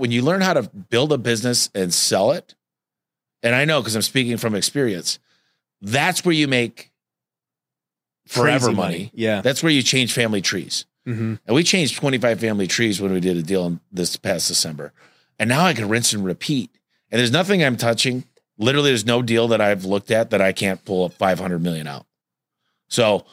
when you learn how to build a business and sell it, and I know because I'm speaking from experience, that's where you make forever Crazy money. Yeah. That's where you change family trees. hmm And we changed 25 family trees when we did a deal in this past December. And now I can rinse and repeat. And there's nothing I'm touching. Literally, there's no deal that I've looked at that I can't pull up 500 million out. So,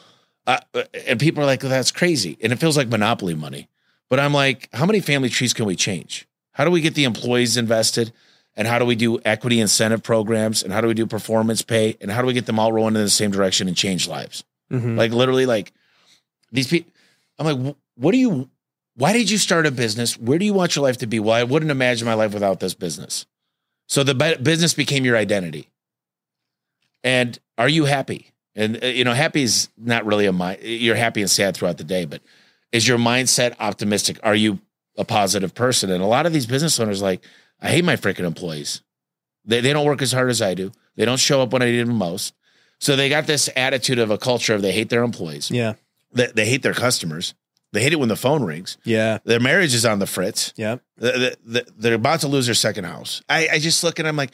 uh, and people are like, well, that's crazy. And it feels like monopoly money. But I'm like, how many family trees can we change? How do we get the employees invested? And how do we do equity incentive programs? And how do we do performance pay? And how do we get them all rolling in the same direction and change lives? hmm Like literally, like these people. I'm like, what do you? Why did you start a business? Where do you want your life to be? Well, I wouldn't imagine my life without this business. So the business became your identity. And are you happy? And uh, you know, happy is not really a mind. You're happy and sad throughout the day, but is your mindset optimistic? Are you a positive person? And a lot of these business owners, like, I hate my freaking employees. They they don't work as hard as I do. They don't show up when I need them most. So they got this attitude of a culture of they hate their employees. Yeah. They, they hate their customers. They hate it when the phone rings. Yeah. Their marriage is on the fritz. Yeah. The- the- the- They're about to lose their second house. I, I just look and I'm like,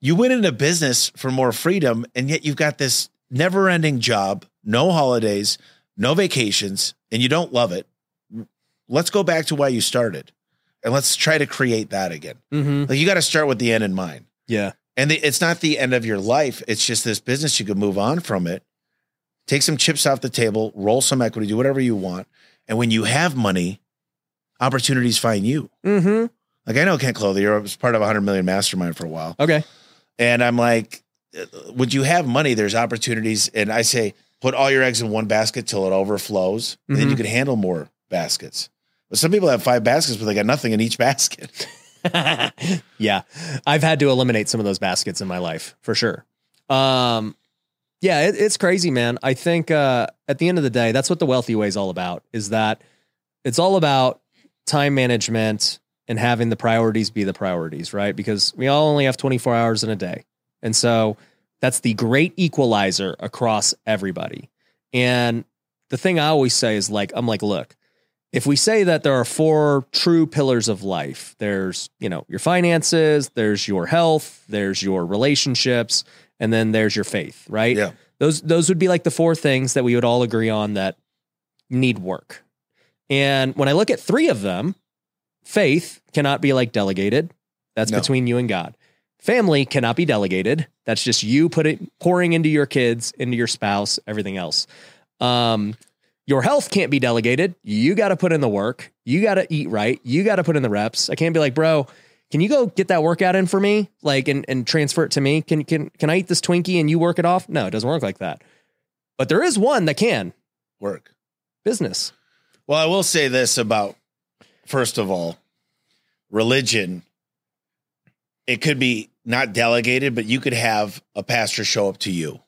you went into business for more freedom, and yet you've got this never ending job, no holidays, no vacations, and you don't love it. Let's go back to why you started and let's try to create that again. hmm Like you got to start with the end in mind. Yeah. And the, it's not the end of your life. It's just this business. You could move on from it, take some chips off the table, roll some equity, do whatever you want. And when you have money, opportunities find you. hmm Like I know Kent Clothier I was part of a hundred million mastermind for a while. Okay. And I'm like, would you have money? There's opportunities. And I say, put all your eggs in one basket till it overflows. And then you can handle more baskets. But some people have five baskets, but they got nothing in each basket. yeah. I've had to eliminate some of those baskets in my life for sure. Um, yeah, it, it's crazy, man. I think uh, at the end of the day, that's what the wealthy way is all about. Is that it's all about time management and having the priorities be the priorities, right? Because we all only have 24 hours in a day, and so that's the great equalizer across everybody. And the thing I always say is like, I'm like, look, if we say that there are four true pillars of life, there's, you know, your finances, there's your health, there's your relationships, and then there's your faith, right? Yeah. Those those would be like the four things that we would all agree on that need work. And when I look at three of them, faith cannot be like delegated. That's No. between you and God. Family cannot be delegated. That's just you put it pouring into your kids, into your spouse, everything else. Um, your health can't be delegated. You got to put in the work. You got to eat right. You got to put in the reps. I can't be like, bro, can you go get that workout in for me? Like, and, and transfer it to me. Can, can, can I eat this Twinkie and you work it off? No, it doesn't work like that. But there is one that can Work. business. Well, I will say this about, first of all, religion. It could be not delegated, but you could have a pastor show up to you.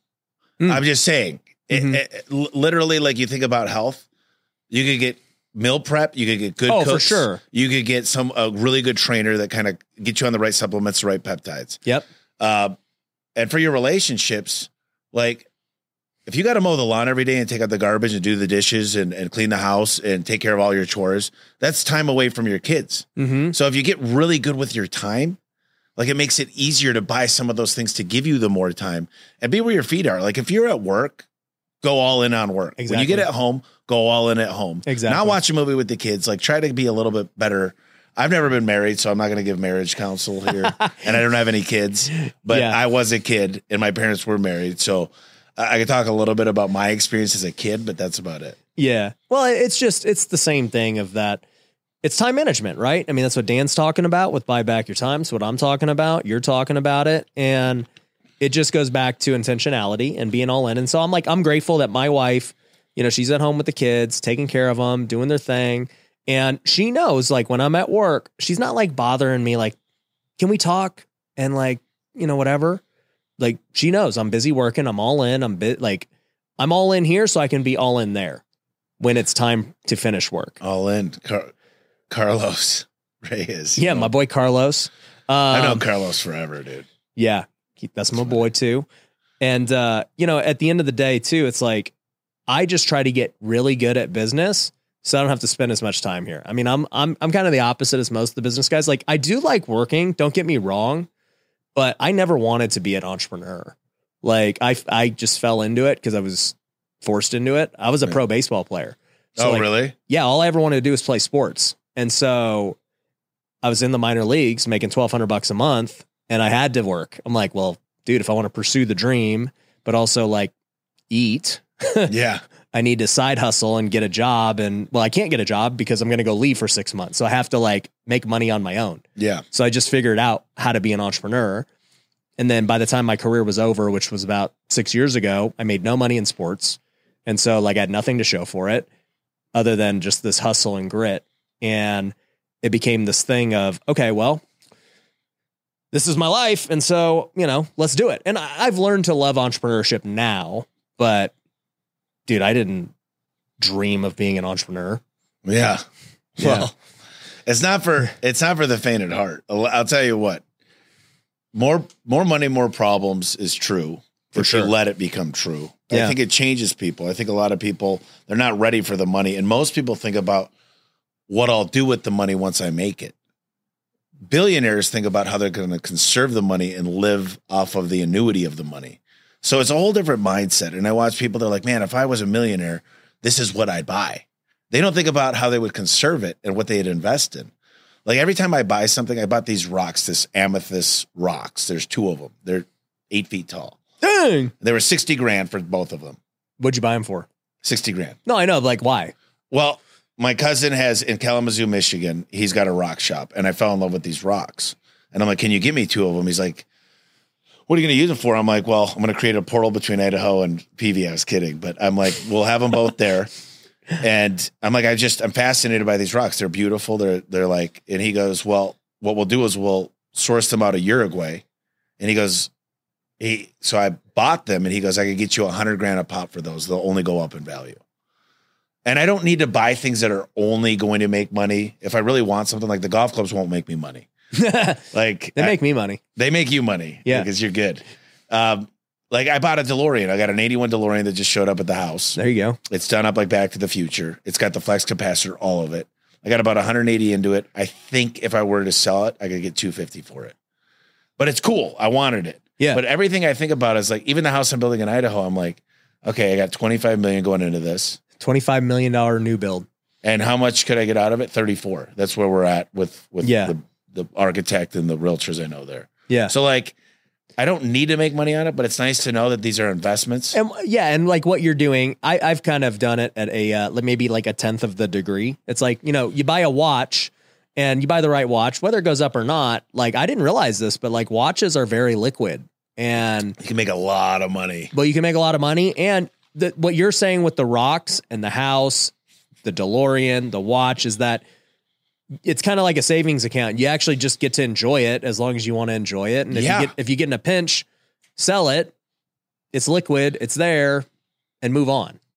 Mm. I'm just saying, it- Mhm. it- li- literally, like you think about health, you could get meal prep, you could get good. Oh, for sure. You could get some a really good trainer that kind of get you on the right supplements, the right peptides. Yep. Uh, and for your relationships, like if you got to mow the lawn every day and take out the garbage and do the dishes and, and clean the house and take care of all your chores, that's time away from your kids. Mm-hmm. So if you get really good with your time, like it makes it easier to buy some of those things to give you the more time and be where your feet are. Like if you're at work, go all in on work. When you get at home, go all in at home. Exactly. Not watch a movie with the kids. Like try to be a little bit better. I've never been married, so I'm not going to give marriage counsel here, and I don't have any kids. But Yeah. I was a kid, and my parents were married, so I I could talk a little bit about my experience as a kid, but that's about it. Yeah. Well, it's just it's the same thing of that. It's time management, right? I mean, that's what Dan's talking about with buy back your time. It's what I'm talking about. You're talking about it, and it just goes back to intentionality and being all in. And so I'm like, I'm grateful that my wife, you know, she's at home with the kids, taking care of them, doing their thing, and she knows like when I'm at work, she's not like bothering me, like, can we talk and like, you know, whatever. Like she knows I'm busy working. I'm all in. I'm bit like I'm all in here so I can be all in there when it's time to finish work. All in, Car- Carlos Reyes. Yeah, my boy Carlos. Um, I know Carlos forever, dude. Yeah, that's my boy too. And uh, you know, at the end of the day, too, it's like I just try to get really good at business so I don't have to spend as much time here. I mean, I'm I'm I'm kind of the opposite as most of the business guys. Like I do like working, don't get me wrong, but I never wanted to be an entrepreneur. Like I I just fell into it because I was forced into it. I was a pro baseball player. So oh, like, really? yeah, all I ever wanted to do was play sports. And so I was in the minor leagues making 1200 bucks a month and I had to work. I'm like, well, dude, if I want to pursue the dream, but also like eat, yeah. I need to side hustle and get a job. And well, I can't get a job because I'm going to go leave for six months. So I have to like make money on my own. Yeah. So I just figured out how to be an entrepreneur. And then by the time my career was over, which was about six years ago, I made no money in sports. And so like I had nothing to show for it other than just this hustle and grit. And it became this thing of, okay, well, this is my life. And so, you know, let's do it. And I, I've learned to love entrepreneurship now, but dude, I didn't dream of being an entrepreneur. Yeah. Yeah. Well, it's not for it's not for the faint at heart. I'll, I'll tell you what. More more money, more problems is true. For sure. let it become true. I think it changes people. I think a lot of people they're not ready for the money, and most people think about what I'll do with the money once I make it. Billionaires think about how they're going to conserve the money and live off of the annuity of the money. So it's a whole different mindset. And I watch people, they're like, man, if I was a millionaire, this is what I'd buy. They don't think about how they would conserve it and what they'd invest in. Like every time I buy something, I bought these rocks, this amethyst rocks. There's two of them. They're eight feet tall. Dang. They were 60 grand for both of them. What'd you buy them for? 60 grand. No, I know. Like, why? Well, my cousin has in Kalamazoo, Michigan, he's got a rock shop, and I fell in love with these rocks. And I'm like, Can you give me two of them? He's like, What are you going to use them for? I'm like, Well, I'm going to create a portal between Idaho and PV. I was kidding, but I'm like, We'll have them both there. And I'm like, I just, I'm fascinated by these rocks. They're beautiful. They're, they're like, and he goes, Well, what we'll do is we'll source them out of Uruguay. And he goes, he, so I bought them and he goes, I could get you a hundred grand a pop for those. They'll only go up in value. And I don't need to buy things that are only going to make money. If I really want something like the golf clubs won't make me money. Like they make me money. they make you money. Yeah. Because you're good. Um, like I bought a DeLorean. I got an 81 DeLorean that just showed up at the house. There you go. It's done up like Back to the Future. It's got the flux capacitor, all of it. I got about 180 into it. I think if I were to sell it, I could get 250 for it. But it's cool. I wanted it. Yeah. But everything I think about is like even the house I'm building in Idaho, I'm like, okay, I got 25 million going into this. $25 million new build. And how much could I get out of it? 34. That's where we're at with with Yeah. the, the architect and the realtors I know there. Yeah. So like I don't need to make money on it, but it's nice to know that these are investments. And yeah, and like what you're doing, I, I've kind of done it at a uh, maybe like a tenth of the degree. It's like you know, you buy a watch, and you buy the right watch, whether it goes up or not. Like I didn't realize this, but like watches are very liquid, and You can make a lot of money. well, you can make a lot of money. And the, what you're saying with the rocks and the house, the DeLorean, the watch is that it's kind of like a savings account. You actually just get to enjoy it as long as you want to enjoy it. And if Yeah. you get if you get in a pinch, sell it. It's liquid. It's there, and move on.